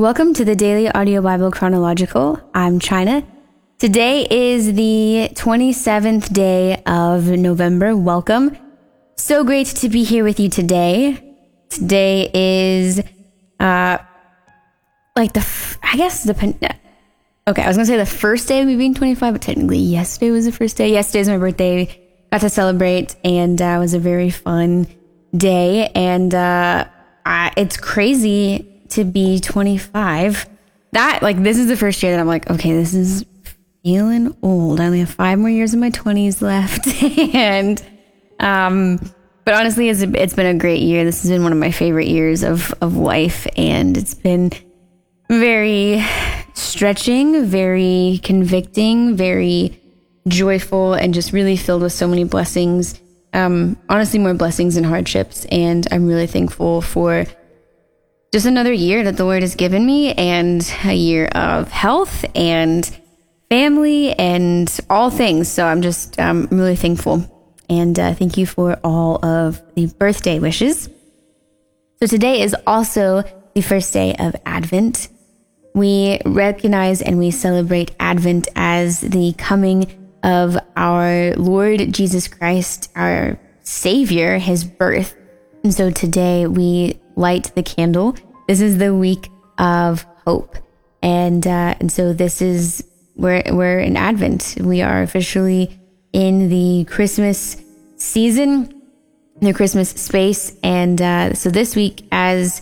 Welcome to the Daily Audio Bible Chronological. I'm China. Today is the 27th day of November. Welcome. So great to be here with you today. Today is, uh, like the, f- I guess the, pen- okay, I was gonna say the first day of me being 25, but technically yesterday was the first day. Yesterday is my birthday. Got to celebrate and uh, it was a very fun day. And, uh, I, it's crazy to be 25. That, like, this is the first year that I'm like, okay, this is feeling old. I only have five more years of my 20s left. and, um, but honestly, it's, it's been a great year. This has been one of my favorite years of, of life. And it's been very stretching, very convicting, very joyful, and just really filled with so many blessings. Um, honestly, more blessings and hardships. And I'm really thankful for just another year that the Lord has given me and a year of health and family and all things. So I'm just um, really thankful. And uh, thank you for all of the birthday wishes. So today is also the first day of Advent. We recognize and we celebrate Advent as the coming of our Lord Jesus Christ, our Savior, his birth. And so today we light the candle. This is the week of hope. And, uh, and so this is, we're, we're in Advent. We are officially in the Christmas season, the Christmas space. And, uh, so this week, as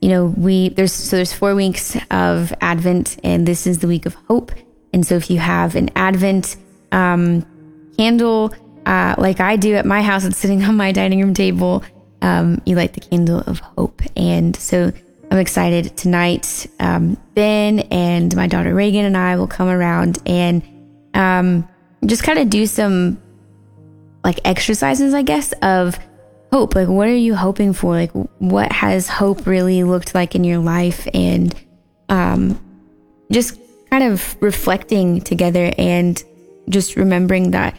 you know, we, there's, so there's four weeks of Advent and this is the week of hope. And so if you have an Advent, um, candle, uh, like I do at my house, it's sitting on my dining room table um, you light the candle of hope. And so I'm excited tonight. Um, ben and my daughter Reagan and I will come around and um, just kind of do some like exercises, I guess, of hope. Like, what are you hoping for? Like, what has hope really looked like in your life? And um, just kind of reflecting together and just remembering that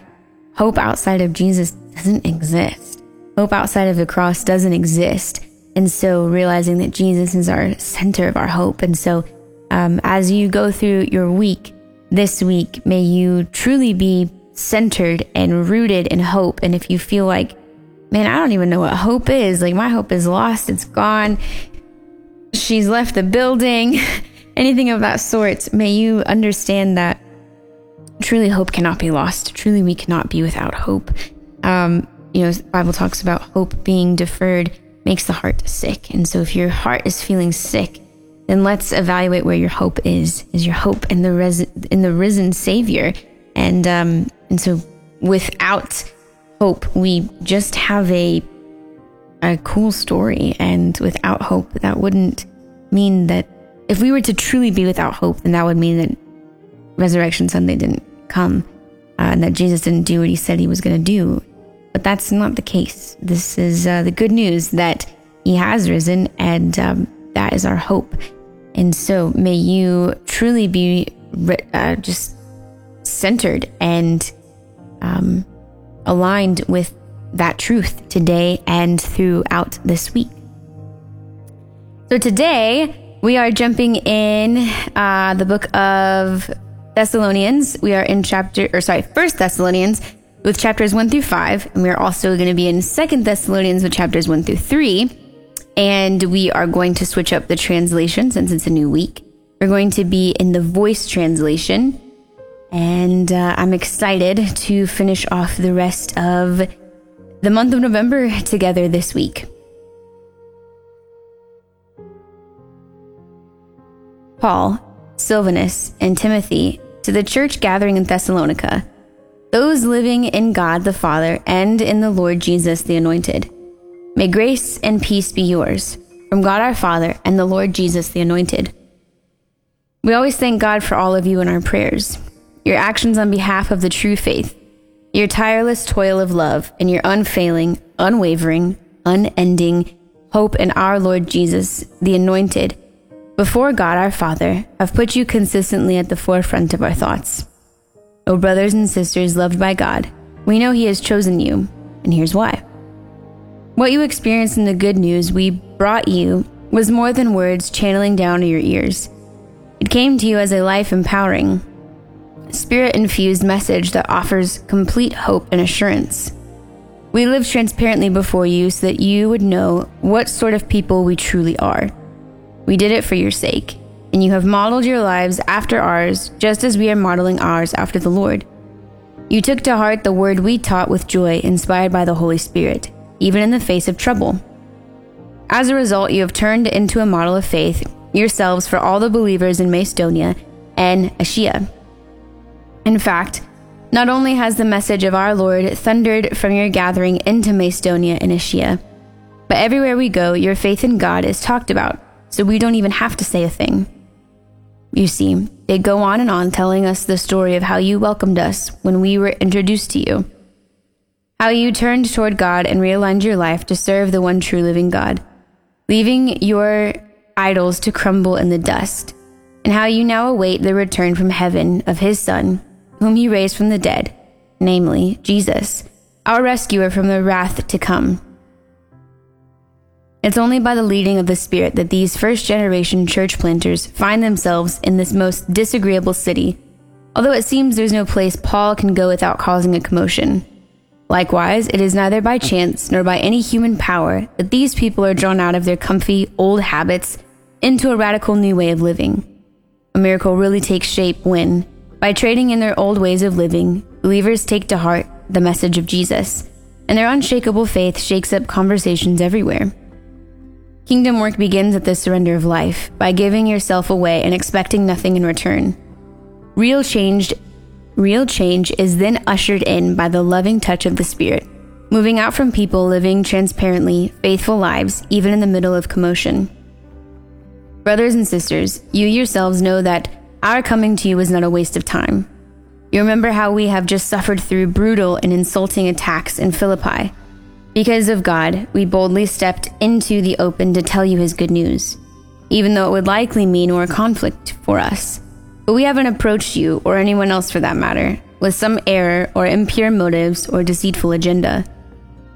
hope outside of Jesus doesn't exist hope outside of the cross doesn't exist. And so realizing that Jesus is our center of our hope. And so um, as you go through your week, this week, may you truly be centered and rooted in hope. And if you feel like, man, I don't even know what hope is, like my hope is lost, it's gone, she's left the building, anything of that sort, may you understand that truly hope cannot be lost. Truly, we cannot be without hope. Um, you know, Bible talks about hope being deferred makes the heart sick. And so if your heart is feeling sick, then let's evaluate where your hope is. Is your hope in the res- in the risen Savior? And um, and so without hope, we just have a a cool story. And without hope, that wouldn't mean that if we were to truly be without hope, then that would mean that Resurrection Sunday didn't come, uh, and that Jesus didn't do what he said he was going to do. But that's not the case. This is uh, the good news that He has risen, and um, that is our hope. And so may you truly be uh, just centered and um, aligned with that truth today and throughout this week. So today we are jumping in uh, the book of Thessalonians. We are in chapter, or sorry, First Thessalonians with chapters 1 through 5. And we're also going to be in Second Thessalonians with chapters 1 through 3. And we are going to switch up the translation since it's a new week. We're going to be in the voice translation. And uh, I'm excited to finish off the rest of the month of November together this week. Paul, Silvanus, and Timothy to the church gathering in Thessalonica living in God the Father and in the Lord Jesus the Anointed. May grace and peace be yours from God our Father and the Lord Jesus the Anointed. We always thank God for all of you in our prayers, your actions on behalf of the true faith, your tireless toil of love, and your unfailing, unwavering, unending hope in our Lord Jesus the Anointed. Before God our Father, have put you consistently at the forefront of our thoughts. O brothers and sisters loved by God, we know He has chosen you, and here's why. What you experienced in the good news we brought you was more than words channeling down to your ears. It came to you as a life empowering, spirit infused message that offers complete hope and assurance. We live transparently before you so that you would know what sort of people we truly are. We did it for your sake, and you have modeled your lives after ours just as we are modeling ours after the Lord. You took to heart the word we taught with joy, inspired by the Holy Spirit, even in the face of trouble. As a result, you have turned into a model of faith yourselves for all the believers in Macedonia and Achaia. In fact, not only has the message of our Lord thundered from your gathering into Macedonia and Achaia, but everywhere we go, your faith in God is talked about, so we don't even have to say a thing. You see, they go on and on telling us the story of how you welcomed us when we were introduced to you, how you turned toward God and realigned your life to serve the one true living God, leaving your idols to crumble in the dust, and how you now await the return from heaven of his Son whom he raised from the dead, namely, Jesus, our rescuer from the wrath to come. It's only by the leading of the Spirit that these first generation church planters find themselves in this most disagreeable city, although it seems there's no place Paul can go without causing a commotion. Likewise, it is neither by chance nor by any human power that these people are drawn out of their comfy old habits into a radical new way of living. A miracle really takes shape when, by trading in their old ways of living, believers take to heart the message of Jesus, and their unshakable faith shakes up conversations everywhere. Kingdom work begins at the surrender of life, by giving yourself away and expecting nothing in return. Real change, real change is then ushered in by the loving touch of the Spirit, moving out from people living transparently, faithful lives, even in the middle of commotion. Brothers and sisters, you yourselves know that our coming to you was not a waste of time. You remember how we have just suffered through brutal and insulting attacks in Philippi. Because of God, we boldly stepped into the open to tell you his good news, even though it would likely mean more conflict for us. But we haven't approached you, or anyone else for that matter, with some error or impure motives or deceitful agenda.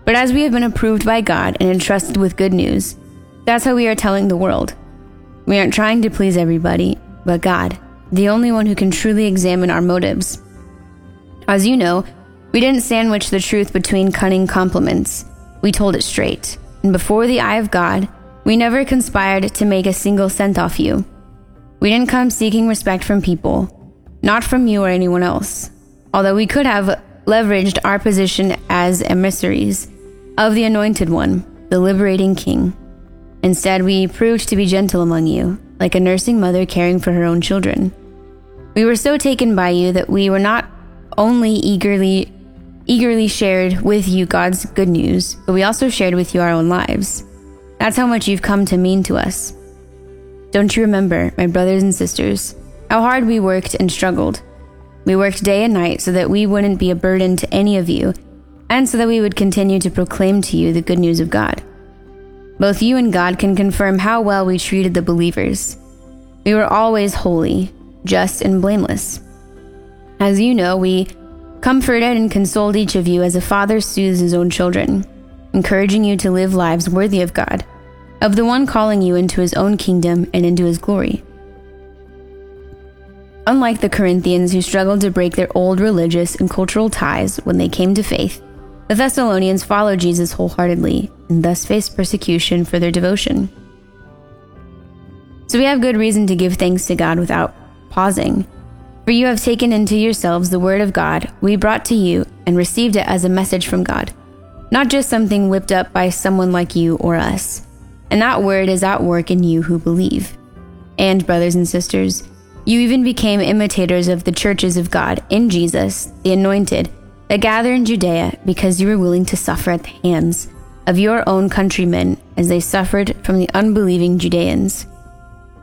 But as we have been approved by God and entrusted with good news, that's how we are telling the world. We aren't trying to please everybody, but God the only one who can truly examine our motives. As you know, we didn't sandwich the truth between cunning compliments. We told it straight. And before the eye of God, we never conspired to make a single cent off you. We didn't come seeking respect from people, not from you or anyone else. Although we could have leveraged our position as emissaries of the Anointed One, the liberating King. Instead, we proved to be gentle among you, like a nursing mother caring for her own children. We were so taken by you that we were not only eagerly eagerly shared with you God's good news, but we also shared with you our own lives. That's how much you've come to mean to us. Don't you remember, my brothers and sisters, how hard we worked and struggled? We worked day and night so that we wouldn't be a burden to any of you, and so that we would continue to proclaim to you the good news of God. Both you and God can confirm how well we treated the believers. We were always holy, just, and blameless. As you know, we comforted and consoled each of you as a father soothes his own children, encouraging you to live lives worthy of God, of the one calling you into his own kingdom and into his glory. Unlike the Corinthians who struggled to break their old religious and cultural ties when they came to faith, the Thessalonians followed Jesus wholeheartedly and thus faced persecution for their devotion. So we have good reason to give thanks to God without pausing. For you have taken into yourselves the word of God we brought to you and received it as a message from God, not just something whipped up by someone like you or us. And that word is at work in you who believe. And, brothers and sisters, you even became imitators of the churches of God in Jesus, the Anointed that gather in Judea because you were willing to suffer at the hands of your own countrymen as they suffered from the unbelieving Judeans.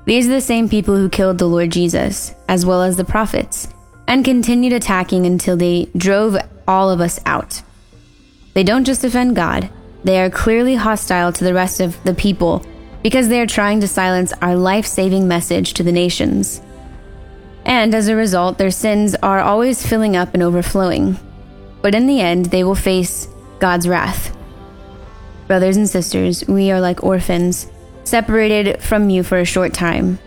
These are the same people who killed the Lord Jesus, as well as the prophets, and continued attacking until they drove all of us out. They don't just offend God, they are clearly hostile to the rest of the people because they are trying to silence our life saving message to the nations. And as a result, their sins are always filling up and overflowing but in the end, they will face God's wrath. Brothers and sisters, we are like orphans, separated from you for a short time.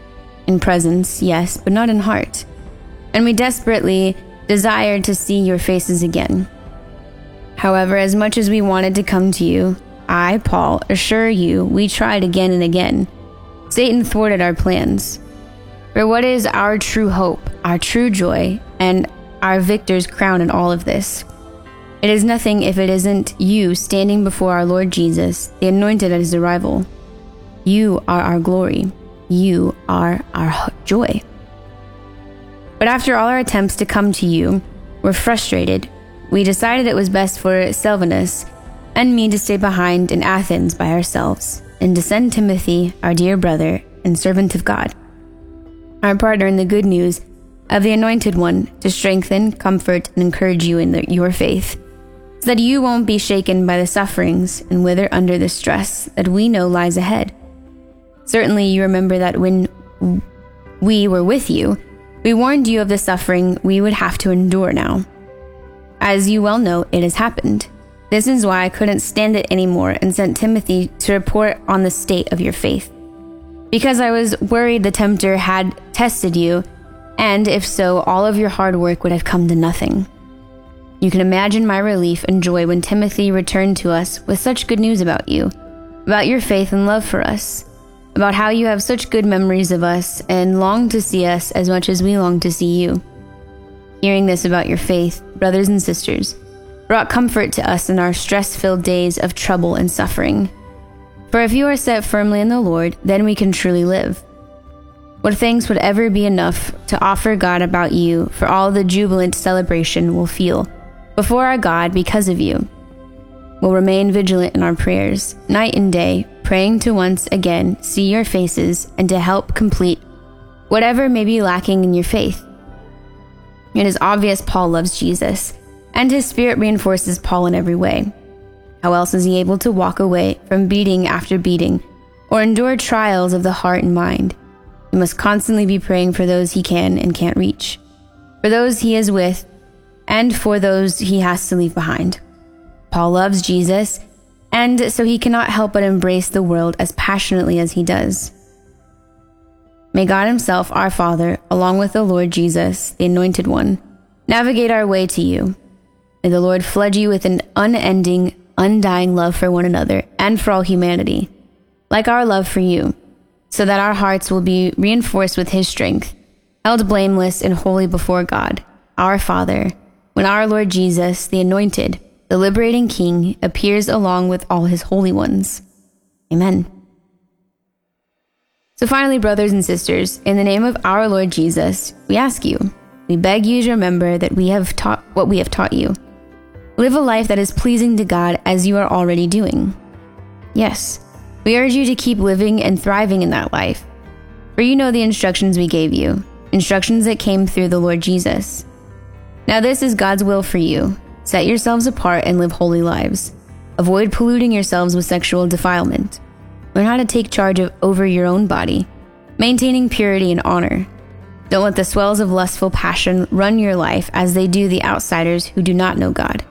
In presence, yes, but not in heart. And we desperately desired to see your faces again. However, as much as we wanted to come to you, I, Paul, assure you, we tried again and again. Satan thwarted our plans. For what is our true hope, our true joy, and our victor's crown in all of this? It is nothing if it isn't you standing before our Lord Jesus, the anointed at his arrival. You are our glory. You are our joy. But after all our attempts to come to you were frustrated, we decided it was best for Silvanus and me to stay behind in Athens by ourselves and to send Timothy, our dear brother and servant of God, our partner in the good news of the Anointed One, to strengthen, comfort, and encourage you in the, your faith, so that you won't be shaken by the sufferings and wither under the stress that we know lies ahead. Certainly, you remember that when we were with you, we warned you of the suffering we would have to endure now. As you well know, it has happened. This is why I couldn't stand it anymore and sent Timothy to report on the state of your faith. Because I was worried the tempter had tested you, and if so, all of your hard work would have come to nothing. You can imagine my relief and joy when Timothy returned to us with such good news about you, about your faith and love for us, about how you have such good memories of us and long to see us as much as we long to see you. Hearing this about your faith, brothers and sisters, brought comfort to us in our stress filled days of trouble and suffering. For if you are set firmly in the Lord, then we can truly live. What thanks would ever be enough to offer God about you for all the jubilant celebration we'll feel before our God because of you? We'll remain vigilant in our prayers, night and day, praying to once again see your faces and to help complete whatever may be lacking in your faith. It is obvious Paul loves Jesus, and his spirit reinforces Paul in every way. How else is he able to walk away from beating after beating or endure trials of the heart and mind? He must constantly be praying for those he can and can't reach, for those he is with, and for those he has to leave behind. Paul loves Jesus and so he cannot help but embrace the world as passionately as he does. May God Himself, our Father, along with the Lord Jesus, the Anointed One, navigate our way to you. May the Lord flood you with an unending, undying love for one another and for all humanity, like our love for you, so that our hearts will be reinforced with His strength, held blameless and holy before God, our Father, when our Lord Jesus, the Anointed, the liberating King, appears along with all his holy ones. Amen. So, finally, brothers and sisters, in the name of our Lord Jesus, we ask you, we beg you to remember that we have taught what we have taught you. Live a life that is pleasing to God as you are already doing. Yes, we urge you to keep living and thriving in that life. For you know the instructions we gave you, instructions that came through the Lord Jesus. Now, this is God's will for you Set yourselves apart and live holy lives. Avoid polluting yourselves with sexual defilement. Learn how to take charge of over your own body, maintaining purity and honor. Don't let the swells of lustful passion run your life as they do the outsiders who do not know God.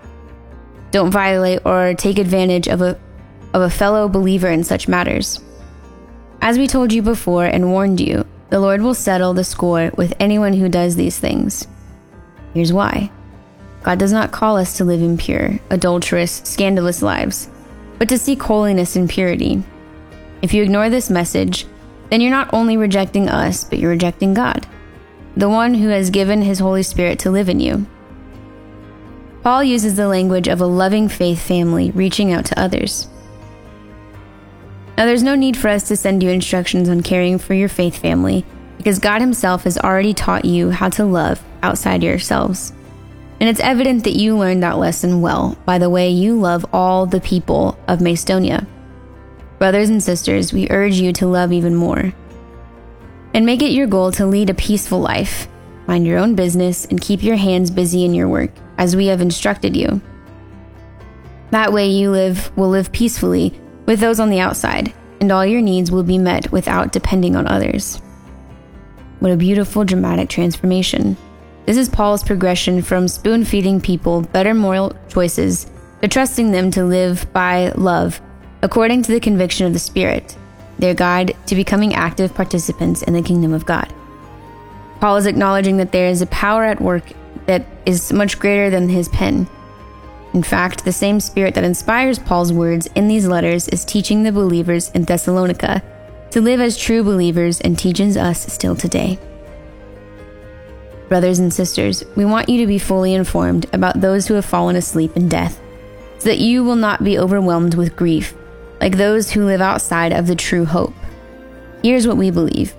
Don't violate or take advantage of a, of a fellow believer in such matters. As we told you before and warned you, the Lord will settle the score with anyone who does these things. Here's why. God does not call us to live impure, adulterous, scandalous lives, but to seek holiness and purity. If you ignore this message, then you're not only rejecting us, but you're rejecting God, the one who has given his Holy Spirit to live in you. Paul uses the language of a loving faith family reaching out to others. Now, there's no need for us to send you instructions on caring for your faith family because God Himself has already taught you how to love outside yourselves. And it's evident that you learned that lesson well by the way you love all the people of Macedonia. Brothers and sisters, we urge you to love even more. And make it your goal to lead a peaceful life, mind your own business, and keep your hands busy in your work, as we have instructed you. That way, you live will live peacefully with those on the outside, and all your needs will be met without depending on others. What a beautiful, dramatic transformation. This is Paul's progression from spoon feeding people better moral choices to trusting them to live by love, according to the conviction of the Spirit. their guide to becoming active participants in the kingdom of God. Paul is acknowledging that there is a power at work that is much greater than his pen. In fact, the same spirit that inspires Paul's words in these letters is teaching the believers in Thessalonica to live as true believers and teaches us still today. Brothers and sisters, we want you to be fully informed about those who have fallen asleep in death, so that you will not be overwhelmed with grief, like those who live outside of the true hope. Here's what we believe.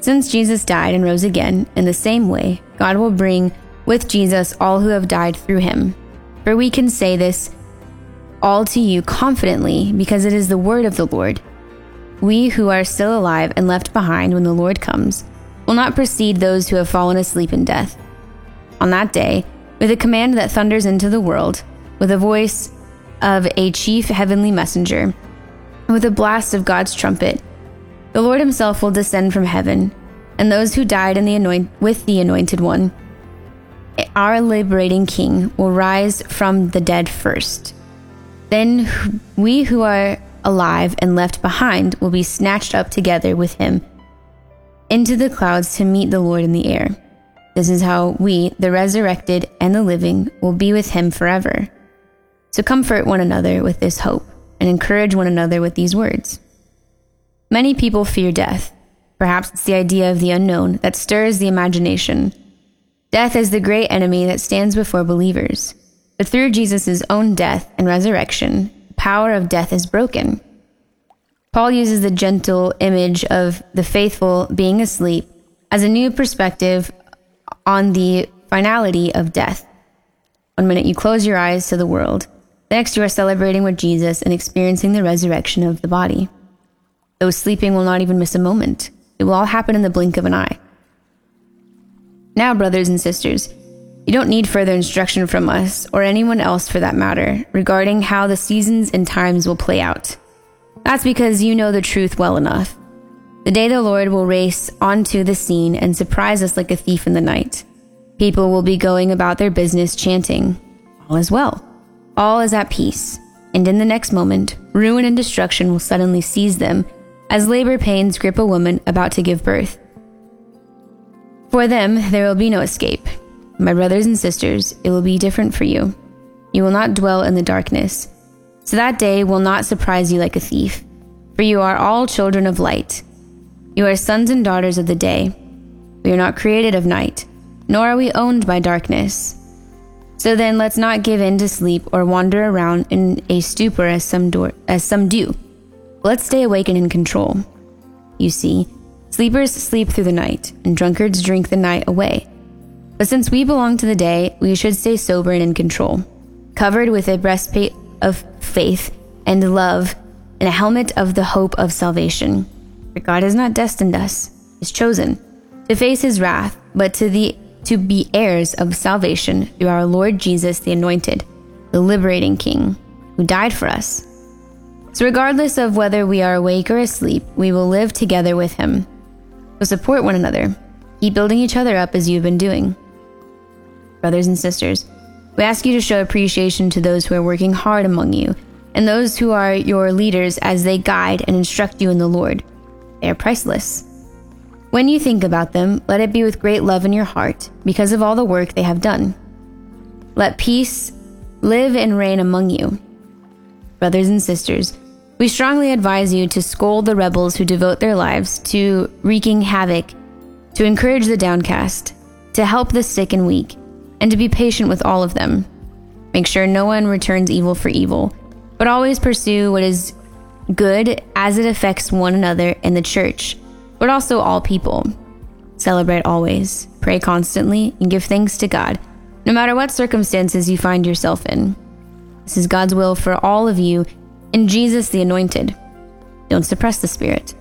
Since Jesus died and rose again, in the same way, God will bring with Jesus all who have died through him. For we can say this all to you confidently because it is the word of the Lord. We who are still alive and left behind when the Lord comes will not precede those who have fallen asleep in death. On that day, with a command that thunders into the world, with a voice of a chief heavenly messenger, with a blast of God's trumpet, the Lord himself will descend from heaven, and those who died in the anoint- with the anointed one, our liberating king, will rise from the dead first. Then we who are alive and left behind will be snatched up together with him into the clouds to meet the Lord in the air. This is how we, the resurrected and the living, will be with him forever. So comfort one another with this hope and encourage one another with these words. Many people fear death. Perhaps it's the idea of the unknown that stirs the imagination. Death is the great enemy that stands before believers. But through Jesus' own death and resurrection, the power of death is broken. Paul uses the gentle image of the faithful being asleep as a new perspective on the finality of death. One minute you close your eyes to the world, the next you are celebrating with Jesus and experiencing the resurrection of the body. Those sleeping will not even miss a moment. It will all happen in the blink of an eye. Now, brothers and sisters, you don't need further instruction from us, or anyone else for that matter, regarding how the seasons and times will play out. That's because you know the truth well enough. The day the Lord will race onto the scene and surprise us like a thief in the night. People will be going about their business chanting, All is well. All is at peace. And in the next moment, ruin and destruction will suddenly seize them as labor pains grip a woman about to give birth. For them, there will be no escape. My brothers and sisters, it will be different for you. You will not dwell in the darkness so that day will not surprise you like a thief, for you are all children of light. You are sons and daughters of the day. We are not created of night, nor are we owned by darkness. So then let's not give in to sleep or wander around in a stupor as some, do- as some do. Let's stay awake and in control. You see, sleepers sleep through the night, and drunkards drink the night away. But since we belong to the day, we should stay sober and in control, covered with a breastplate of faith and love and a helmet of the hope of salvation. For God has not destined us, is chosen, to face his wrath, but to the to be heirs of salvation through our Lord Jesus the anointed, the liberating king, who died for us. So regardless of whether we are awake or asleep, we will live together with him. So support one another. Keep building each other up as you've been doing. Brothers and sisters, we ask you to show appreciation to those who are working hard among you and those who are your leaders as they guide and instruct you in the Lord. They are priceless. When you think about them, let it be with great love in your heart because of all the work they have done. Let peace live and reign among you. Brothers and sisters, we strongly advise you to scold the rebels who devote their lives to wreaking havoc, to encourage the downcast, to help the sick and weak, and to be patient with all of them. Make sure no one returns evil for evil but always pursue what is good as it affects one another in the church, but also all people. Celebrate always, pray constantly, and give thanks to God, no matter what circumstances you find yourself in. This is God's will for all of you in Jesus the Anointed. Don't suppress the Spirit.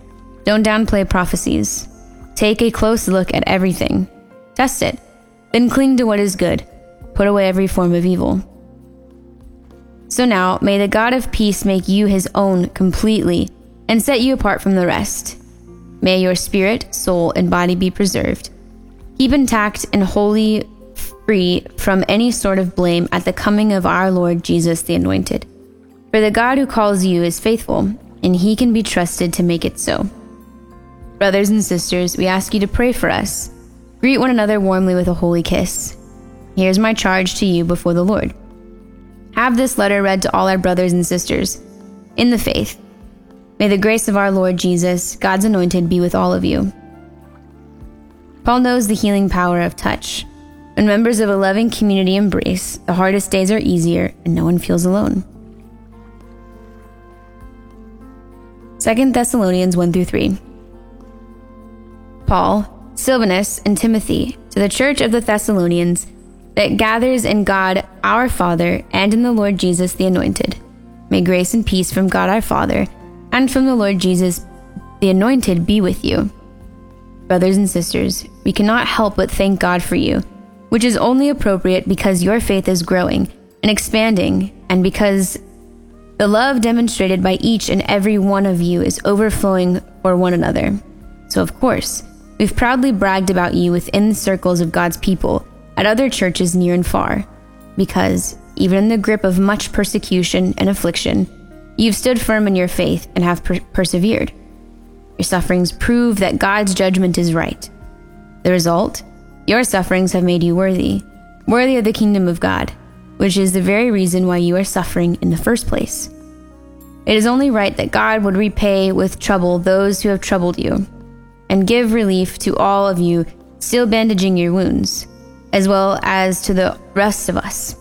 Don't downplay prophecies. Take a close look at everything. Test it. Then cling to what is good. Put away every form of evil. So now, may the God of peace make you his own completely and set you apart from the rest. May your spirit, soul, and body be preserved. Keep intact and wholly free from any sort of blame at the coming of our Lord Jesus the Anointed. For the God who calls you is faithful, and he can be trusted to make it so. Brothers and sisters, we ask you to pray for us. Greet one another warmly with a holy kiss. Here's my charge to you before the Lord. Have this letter read to all our brothers and sisters in the faith. May the grace of our Lord Jesus, God's anointed, be with all of you. Paul knows the healing power of touch. When members of a loving community embrace, the hardest days are easier and no one feels alone. 2 Thessalonians 1 through 3. Paul, Silvanus, and Timothy, to the church of the Thessalonians that gathers in God our Father and in the Lord Jesus the Anointed. May grace and peace from God our Father and from the Lord Jesus the Anointed be with you. Brothers and sisters, we cannot help but thank God for you, which is only appropriate because your faith is growing and expanding, and because the love demonstrated by each and every one of you is overflowing for one another. So, of course, we've proudly bragged about you within the circles of God's people, at other churches near and far, because, even in the grip of much persecution and affliction, you've stood firm in your faith and have per- persevered. Your sufferings prove that God's judgment is right. The result? Your sufferings have made you worthy, worthy of the kingdom of God which is the very reason why you are suffering in the first place. It is only right that God would repay with trouble those who have troubled you, and give relief to all of you still bandaging your wounds, as well as to the rest of us.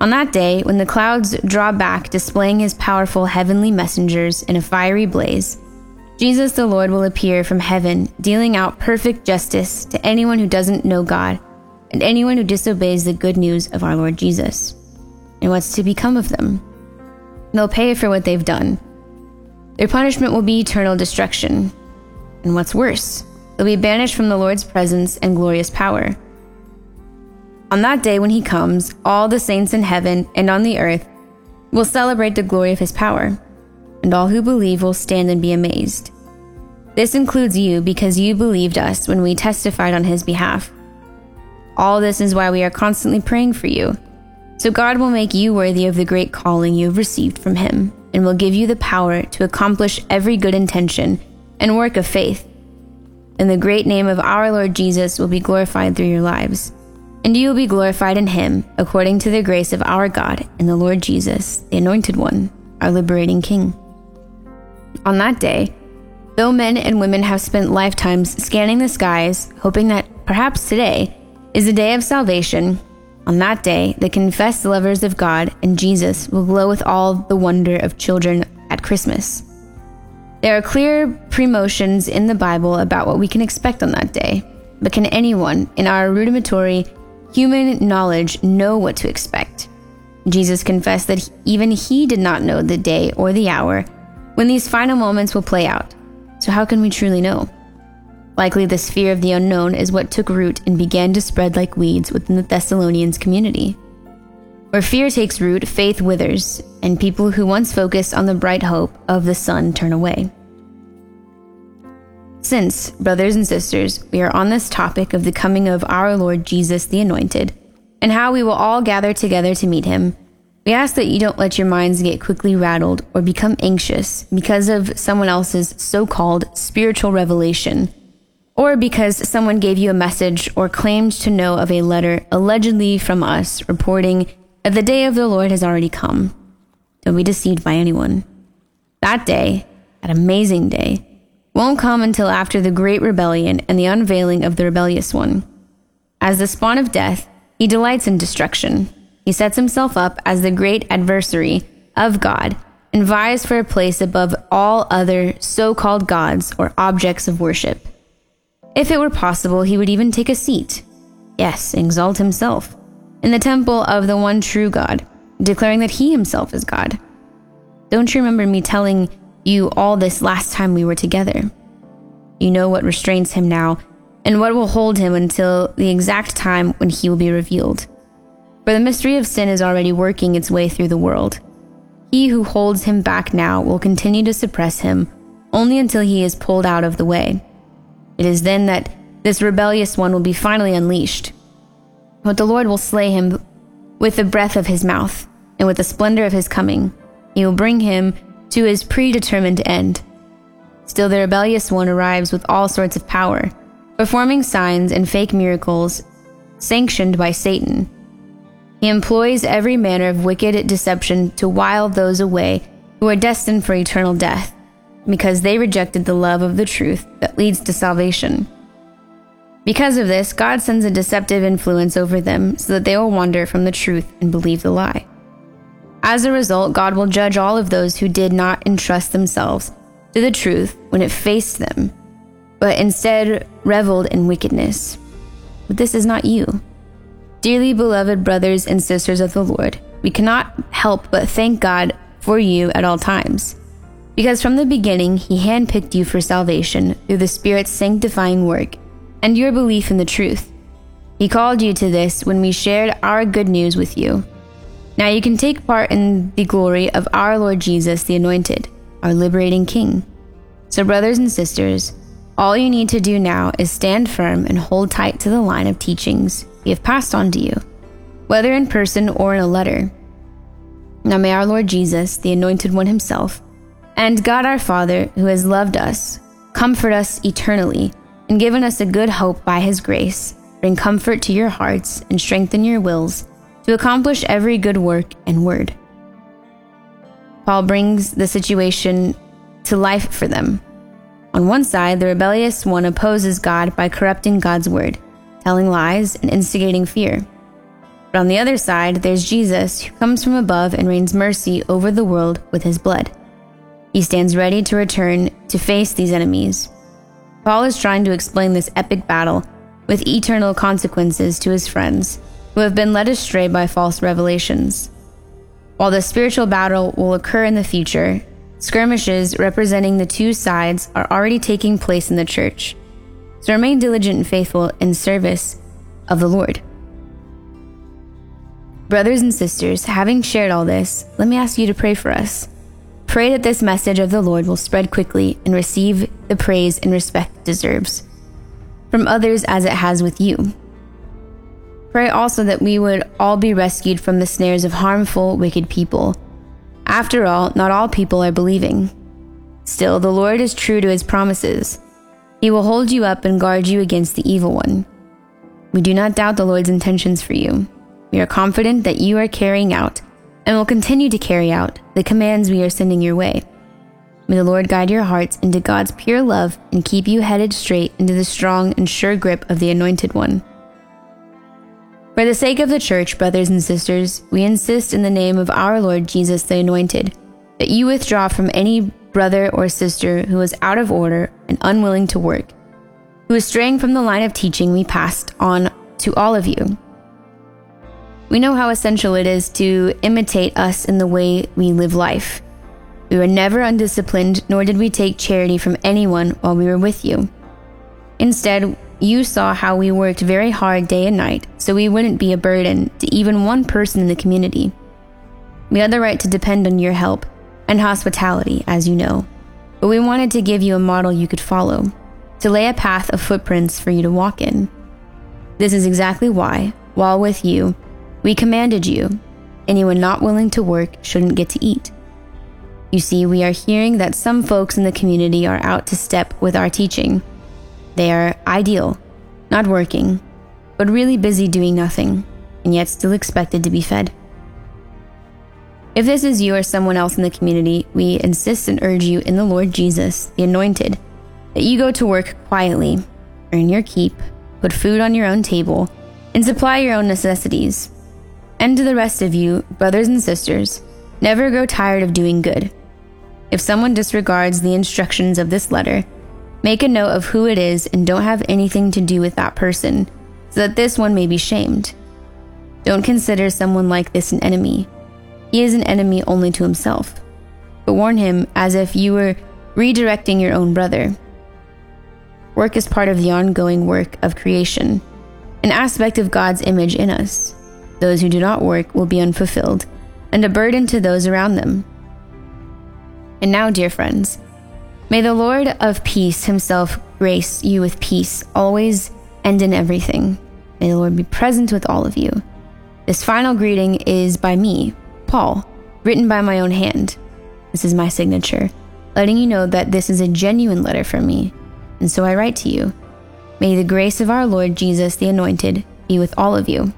On that day, when the clouds draw back, displaying his powerful heavenly messengers in a fiery blaze, Jesus the Lord will appear from heaven, dealing out perfect justice to anyone who doesn't know God and anyone who disobeys the good news of our Lord Jesus. And what's to become of them? They'll pay for what they've done. Their punishment will be eternal destruction. And what's worse, they'll be banished from the Lord's presence and glorious power. On that day when he comes, all the saints in heaven and on the earth will celebrate the glory of his power, and all who believe will stand and be amazed. This includes you because you believed us when we testified on his behalf. All this is why we are constantly praying for you. So God will make you worthy of the great calling you have received from Him, and will give you the power to accomplish every good intention and work of faith. And the great name of our Lord Jesus will be glorified through your lives. And you will be glorified in Him, according to the grace of our God and the Lord Jesus, the Anointed One, our liberating King. On that day, though men and women have spent lifetimes scanning the skies, hoping that perhaps today is the day of salvation. On that day, the confessed lovers of God and Jesus will glow with all the wonder of children at Christmas. There are clear premotions in the Bible about what we can expect on that day, but can anyone, in our rudimentary human knowledge, know what to expect? Jesus confessed that even he did not know the day or the hour when these final moments will play out. So, how can we truly know? Likely, this fear of the unknown is what took root and began to spread like weeds within the Thessalonians community. Where fear takes root, faith withers, and people who once focused on the bright hope of the sun turn away. Since, brothers and sisters, we are on this topic of the coming of our Lord Jesus the Anointed, and how we will all gather together to meet him, we ask that you don't let your minds get quickly rattled or become anxious because of someone else's so called spiritual revelation or because someone gave you a message or claimed to know of a letter allegedly from us reporting the day of the Lord has already come. Don't be deceived by anyone. That day, that amazing day, won't come until after the great rebellion and the unveiling of the rebellious one. As the spawn of death, he delights in destruction. He sets himself up as the great adversary of God and vies for a place above all other so called gods or objects of worship. If it were possible, he would even take a seat, yes, exalt himself, in the temple of the one true God, declaring that he himself is God. Don't you remember me telling you all this last time we were together? You know what restrains him now, and what will hold him until the exact time when he will be revealed. For the mystery of sin is already working its way through the world. He who holds him back now will continue to suppress him only until he is pulled out of the way. It is then that this rebellious one will be finally unleashed. But the Lord will slay him with the breath of his mouth and with the splendor of his coming. He will bring him to his predetermined end. Still, the rebellious one arrives with all sorts of power, performing signs and fake miracles sanctioned by Satan. He employs every manner of wicked deception to wile those away who are destined for eternal death, because they rejected the love of the truth that leads to salvation. Because of this, God sends a deceptive influence over them so that they will wander from the truth and believe the lie. As a result, God will judge all of those who did not entrust themselves to the truth when it faced them, but instead reveled in wickedness. But this is not you. Dearly beloved brothers and sisters of the Lord, we cannot help but thank God for you at all times. Because from the beginning, He handpicked you for salvation through the Spirit's sanctifying work and your belief in the truth. He called you to this when we shared our good news with you. Now you can take part in the glory of our Lord Jesus, the Anointed, our liberating King. So, brothers and sisters, all you need to do now is stand firm and hold tight to the line of teachings we have passed on to you, whether in person or in a letter. Now may our Lord Jesus, the Anointed One Himself, and God our Father, who has loved us, comfort us eternally and given us a good hope by His grace, bring comfort to your hearts and strengthen your wills to accomplish every good work and word. Paul brings the situation to life for them. On one side, the rebellious one opposes God by corrupting God's word, telling lies, and instigating fear. But on the other side, there's Jesus, who comes from above and rains mercy over the world with his blood. He stands ready to return to face these enemies. Paul is trying to explain this epic battle with eternal consequences to his friends who have been led astray by false revelations. While the spiritual battle will occur in the future, skirmishes representing the two sides are already taking place in the church. So remain diligent and faithful in service of the Lord. Brothers and sisters, having shared all this, let me ask you to pray for us. Pray that this message of the Lord will spread quickly and receive the praise and respect deserves from others as it has with you. Pray also that we would all be rescued from the snares of harmful, wicked people. After all, not all people are believing. Still, the Lord is true to his promises. He will hold you up and guard you against the evil one. We do not doubt the Lord's intentions for you. We are confident that you are carrying out, and will continue to carry out, the commands we are sending your way. May the Lord guide your hearts into God's pure love and keep you headed straight into the strong and sure grip of the Anointed One. For the sake of the church, brothers and sisters, we insist in the name of our Lord Jesus the Anointed that you withdraw from any brother or sister who is out of order and unwilling to work, who is straying from the line of teaching we passed on to all of you. We know how essential it is to imitate us in the way we live life. We were never undisciplined, nor did we take charity from anyone while we were with you. Instead, you saw how we worked very hard day and night so we wouldn't be a burden to even one person in the community. We had the right to depend on your help and hospitality, as you know, but we wanted to give you a model you could follow, to lay a path of footprints for you to walk in. This is exactly why, while with you, we commanded you anyone not willing to work shouldn't get to eat. You see, we are hearing that some folks in the community are out to step with our teaching they are ideal, not working, but really busy doing nothing, and yet still expected to be fed. If this is you or someone else in the community, we insist and urge you in the Lord Jesus, the Anointed, that you go to work quietly, earn your keep, put food on your own table, and supply your own necessities. And to the rest of you, brothers and sisters, never grow tired of doing good. If someone disregards the instructions of this letter, Make a note of who it is and don't have anything to do with that person, so that this one may be shamed. Don't consider someone like this an enemy. He is an enemy only to himself. But warn him as if you were redirecting your own brother. Work is part of the ongoing work of creation, an aspect of God's image in us. Those who do not work will be unfulfilled, and a burden to those around them. And now, dear friends, May the Lord of peace himself grace you with peace always and in everything. May the Lord be present with all of you. This final greeting is by me, Paul, written by my own hand. This is my signature, letting you know that this is a genuine letter from me. And so I write to you. May the grace of our Lord Jesus, the Anointed, be with all of you.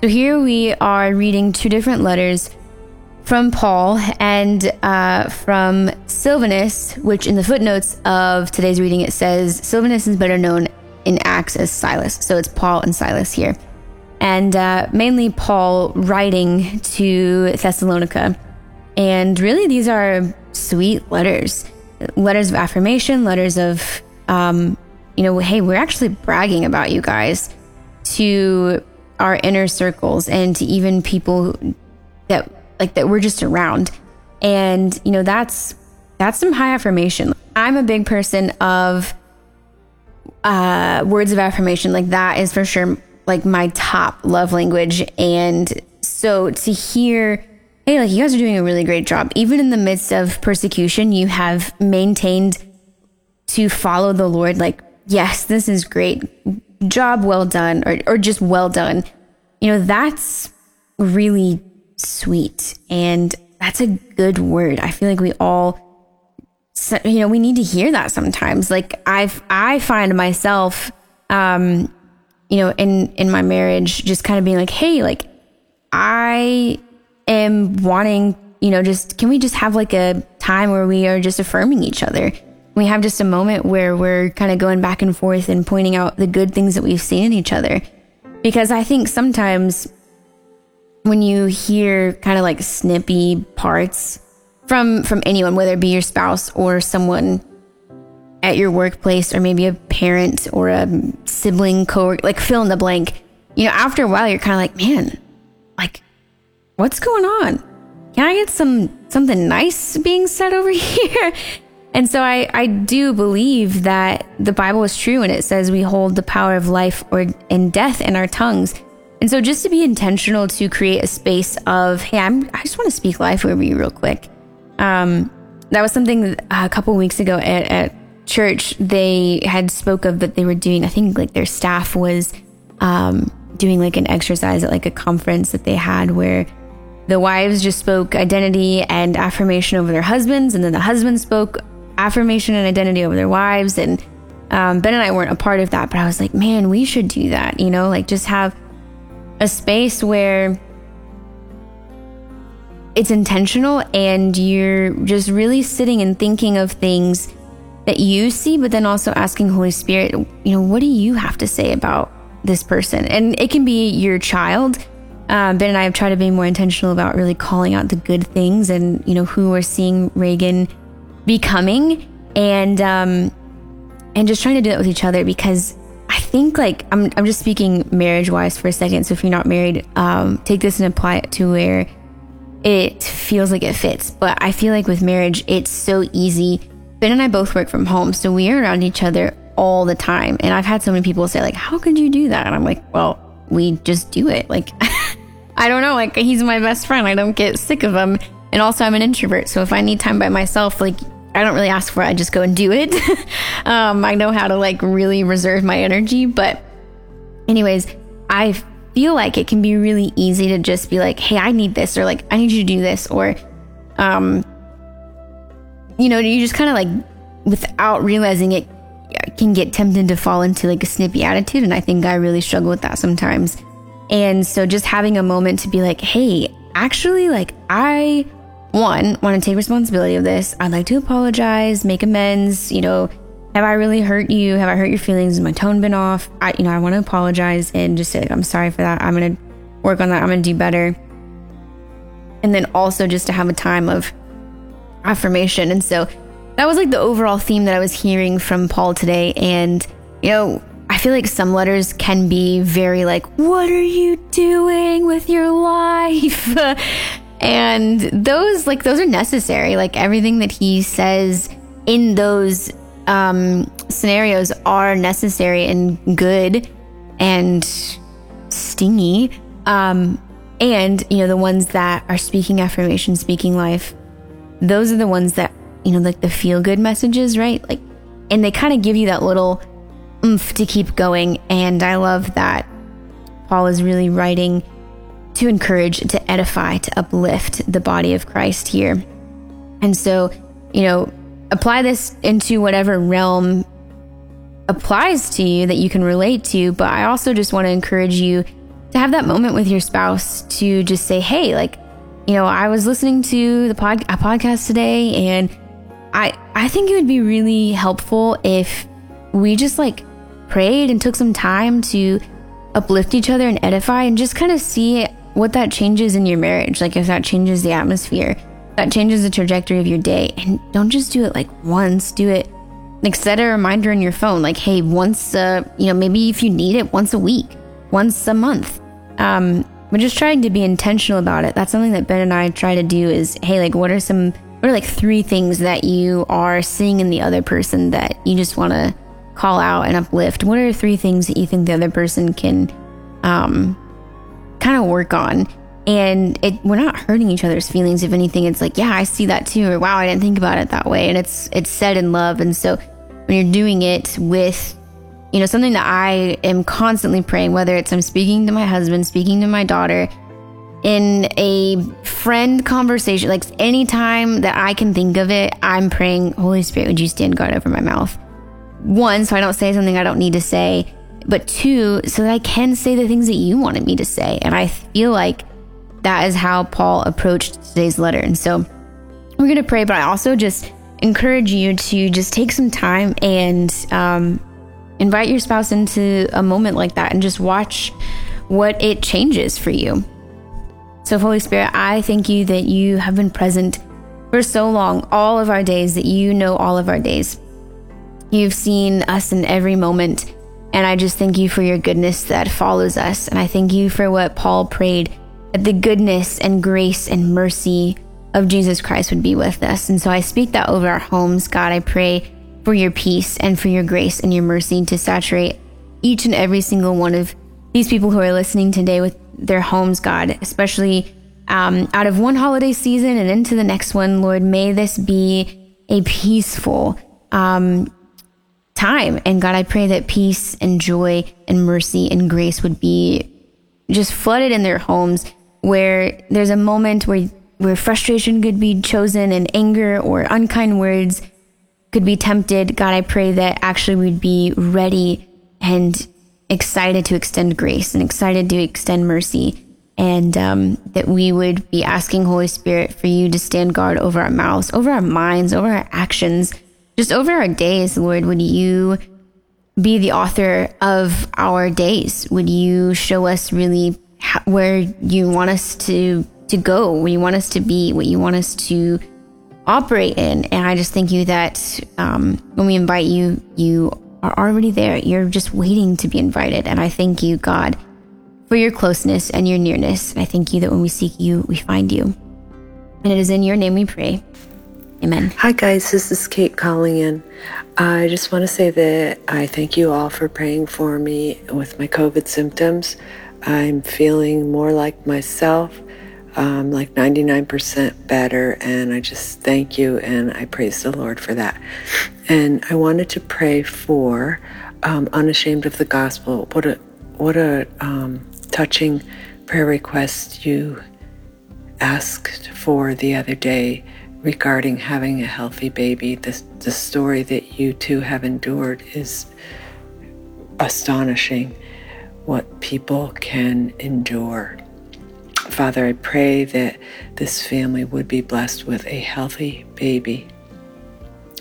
So here we are reading two different letters from Paul and uh, from Silvanus, which in the footnotes of today's reading it says Silvanus is better known in Acts as Silas. So it's Paul and Silas here. And uh, mainly Paul writing to Thessalonica. And really, these are sweet letters letters of affirmation, letters of, um, you know, hey, we're actually bragging about you guys to our inner circles and to even people that like that we're just around. And you know, that's that's some high affirmation. I'm a big person of uh words of affirmation. Like that is for sure like my top love language and so to hear hey, like you guys are doing a really great job. Even in the midst of persecution, you have maintained to follow the Lord like yes, this is great job well done or, or just well done, you know, that's really sweet. And that's a good word. I feel like we all, you know, we need to hear that sometimes. Like I've, I find myself, um, you know, in, in my marriage, just kind of being like, Hey, like I am wanting, you know, just, can we just have like a time where we are just affirming each other? We have just a moment where we're kind of going back and forth and pointing out the good things that we've seen in each other. Because I think sometimes when you hear kind of like snippy parts from from anyone, whether it be your spouse or someone at your workplace or maybe a parent or a sibling co like fill in the blank, you know, after a while you're kind of like, man, like what's going on? Can I get some something nice being said over here? And so I, I do believe that the Bible is true and it says we hold the power of life or and death in our tongues. And so just to be intentional to create a space of, hey, I'm, I just want to speak life over you real quick. Um, that was something a couple weeks ago at, at church, they had spoke of that they were doing, I think like their staff was um, doing like an exercise at like a conference that they had where the wives just spoke identity and affirmation over their husbands, and then the husbands spoke affirmation and identity over their wives. And um, Ben and I weren't a part of that, but I was like, man, we should do that, you know, like just have a space where it's intentional and you're just really sitting and thinking of things that you see, but then also asking Holy Spirit, you know, what do you have to say about this person? And it can be your child. Um, ben and I have tried to be more intentional about really calling out the good things and, you know, who we're seeing Reagan becoming and um and just trying to do that with each other because I think like I'm I'm just speaking marriage wise for a second. So if you're not married, um, take this and apply it to where it feels like it fits. But I feel like with marriage, it's so easy. Ben and I both work from home, so we are around each other all the time. And I've had so many people say like, "How could you do that?" And I'm like, "Well, we just do it." Like, I don't know. Like he's my best friend. I don't get sick of him. And also, I'm an introvert. So if I need time by myself, like, I don't really ask for it. I just go and do it. um, I know how to like really reserve my energy. But, anyways, I feel like it can be really easy to just be like, hey, I need this, or like, I need you to do this, or, um, you know, you just kind of like, without realizing it, can get tempted to fall into like a snippy attitude. And I think I really struggle with that sometimes. And so just having a moment to be like, hey, actually, like, I one, want to take responsibility of this. I'd like to apologize, make amends. You know, have I really hurt you? Have I hurt your feelings? Has my tone been off? I, you know, I want to apologize and just say, I'm sorry for that. I'm going to work on that. I'm going to do better. And then also just to have a time of affirmation. And so that was like the overall theme that I was hearing from Paul today. And, you know, I feel like some letters can be very like, what are you doing with your life? And those, like, those are necessary. Like, everything that he says in those um, scenarios are necessary and good and stingy. Um, and, you know, the ones that are speaking affirmation, speaking life, those are the ones that, you know, like the feel good messages, right? Like, and they kind of give you that little oomph to keep going. And I love that Paul is really writing to encourage, to edify, to uplift the body of Christ here. And so, you know, apply this into whatever realm applies to you that you can relate to. But I also just want to encourage you to have that moment with your spouse to just say, hey, like, you know, I was listening to the pod- podcast today and I I think it would be really helpful if we just like prayed and took some time to uplift each other and edify and just kind of see what that changes in your marriage. Like if that changes the atmosphere, that changes the trajectory of your day. And don't just do it like once, do it like set a reminder on your phone, like, hey, once, uh, you know, maybe if you need it, once a week, once a month. Um, we're just trying to be intentional about it. That's something that Ben and I try to do is, hey, like, what are some, what are like three things that you are seeing in the other person that you just want to call out and uplift? What are three things that you think the other person can, um, kind of work on? and it we're not hurting each other's feelings if anything. It's like yeah i see that too or wow i didn't think about it that way. And it's it's said in love. And so when you're doing it with you know something that i am constantly praying whether it's i'm speaking to my husband speaking to my daughter in a friend conversation like anytime that i can think of it i'm praying holy spirit would you stand guard over my mouth? One so i don't say something i don't need to say but two so that i can say the things that you wanted me to say and i feel like that is how Paul approached today's letter. And so we're going to pray, but I also just encourage you to just take some time and um, invite your spouse into a moment like that and just watch what it changes for you. So, Holy Spirit, I thank you that you have been present for so long, all of our days, that you know all of our days. You've seen us in every moment. And I just thank you for your goodness that follows us. And I thank you for what Paul prayed that the goodness and grace and mercy of Jesus Christ would be with us. And so I speak that over our homes. God, I pray for your peace and for your grace and your mercy to saturate each and every single one of these people who are listening today with their homes, God, especially um, out of one holiday season and into the next one. Lord, may this be a peaceful um, time. And God, I pray that peace and joy and mercy and grace would be just flooded in their homes where there's a moment where where frustration could be chosen and anger or unkind words could be tempted. God, I pray that actually we'd be ready and excited to extend grace and excited to extend mercy. And um, that we would be asking Holy Spirit for you to stand guard over our mouths, over our minds, over our actions, just over our days, Lord. Would you be the author of our days? Would you show us really where you want us to to go, where you want us to be, what you want us to operate in. And I just thank you that um, when we invite you, you are already there. You're just waiting to be invited. And I thank you, God, for your closeness and your nearness. And I thank you that when we seek you, we find you. And it is in your name we pray. Amen. Hi, guys. This is Kate calling in. I just want to say that I thank you all for praying for me with my COVID symptoms. I'm feeling more like myself, um, like 99% better. And I just thank you and I praise the Lord for that. And I wanted to pray for um, Unashamed of the Gospel. What a, what a um, touching prayer request you asked for the other day regarding having a healthy baby. The, the story that you two have endured is astonishing what people can endure. Father, I pray that this family would be blessed with a healthy baby.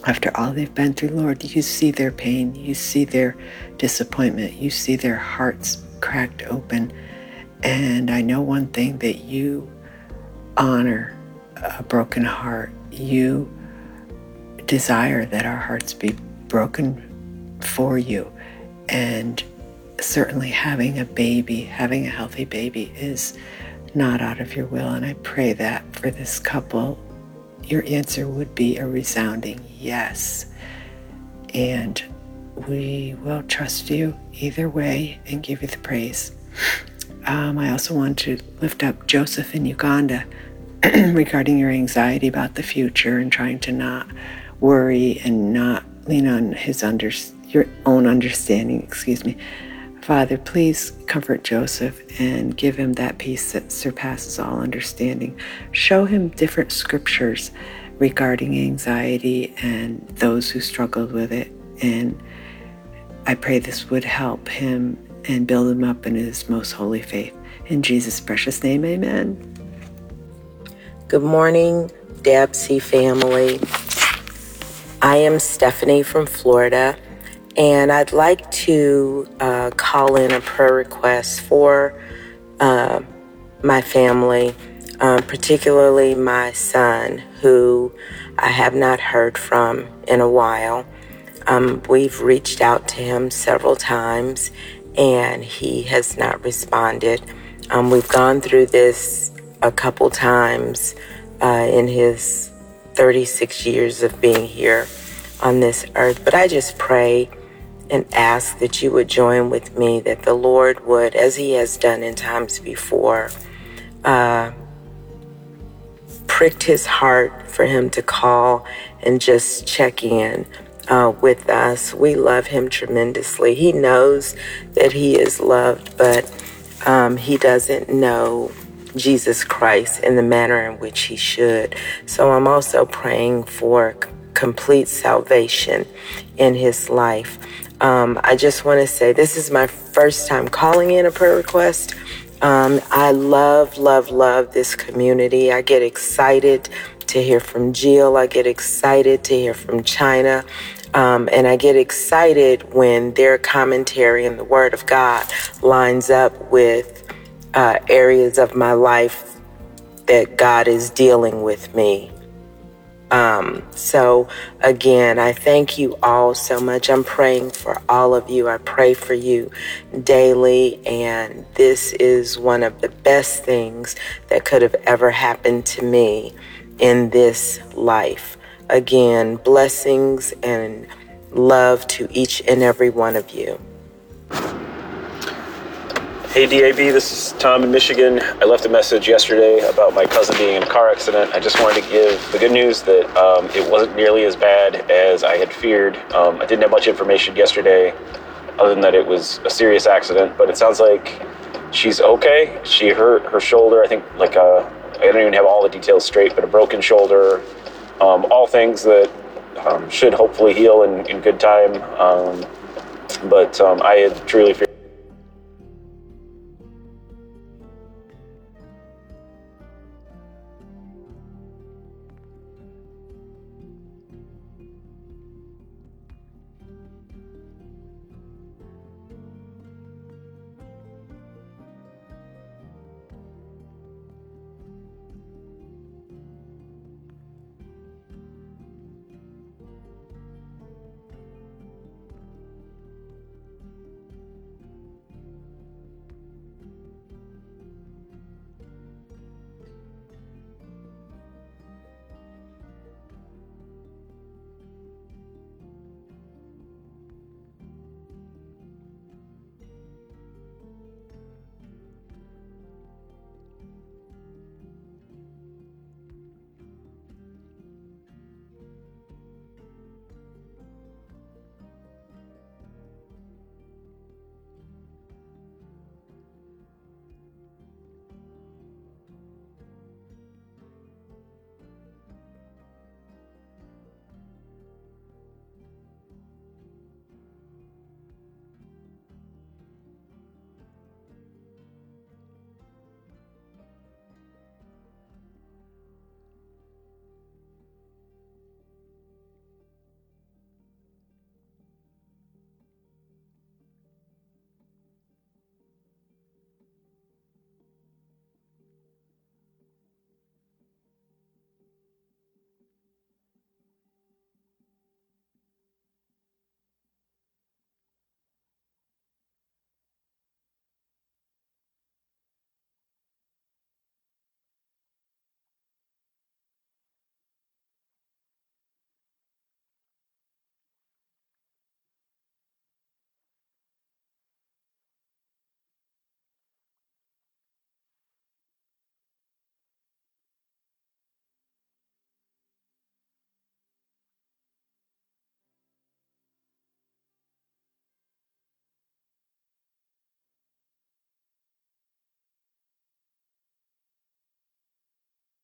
After all they've been through, Lord, you see their pain, you see their disappointment, you see their hearts cracked open. And I know one thing that you honor a broken heart. You desire that our hearts be broken for you. And certainly having a baby, having a healthy baby, is not out of your will. And I pray that for this couple, your answer would be a resounding yes. And we will trust you either way and give you the praise. Um, I also want to lift up Joseph in Uganda regarding your anxiety about the future and trying to not worry and not lean on his under your own understanding. Excuse me, Father, please comfort Joseph and give him that peace that surpasses all understanding. Show him different scriptures regarding anxiety and those who struggled with it. And I pray this would help him and build him up in his most holy faith. In Jesus' precious name, amen. Good morning, Dabsy family. I am Stephanie from Florida, and I'd like to uh, call in a prayer request for uh, my family, um, particularly my son, who I have not heard from in a while. Um, we've reached out to him several times, and he has not responded. Um, we've gone through this a couple times uh, in his 36 years of being here on this earth. But I just pray and ask that you would join with me, that the Lord would, as he has done in times before, uh, pricked his heart for him to call and just check in uh, with us. We love him tremendously. He knows that he is loved, but um, he doesn't know Jesus Christ in the manner in which he should. So I'm also praying for complete salvation in his life. Um, I just want to say this is my first time calling in a prayer request. Um, I love, love, love this community. I get excited to hear from Jill. I get excited to hear from China. Um, and I get excited when their commentary and the Word of God lines up with uh, areas of my life that God is dealing with me. Um, so, again, I thank you all so much. I'm praying for all of you. I pray for you daily, and this is one of the best things that could have ever happened to me in this life. Again, blessings and love to each and every one of you. Hey DAB, this is Tom in Michigan. I left a message yesterday about my cousin being in a car accident. I just wanted to give the good news that um, it wasn't nearly as bad as I had feared. Um, I didn't have much information yesterday, other than that it was a serious accident. But it sounds like she's okay. She hurt her shoulder. I think like a, uh, I don't even have all the details straight, but a broken shoulder. Um, all things that um, should hopefully heal in, in good time. Um, but um, I had truly feared.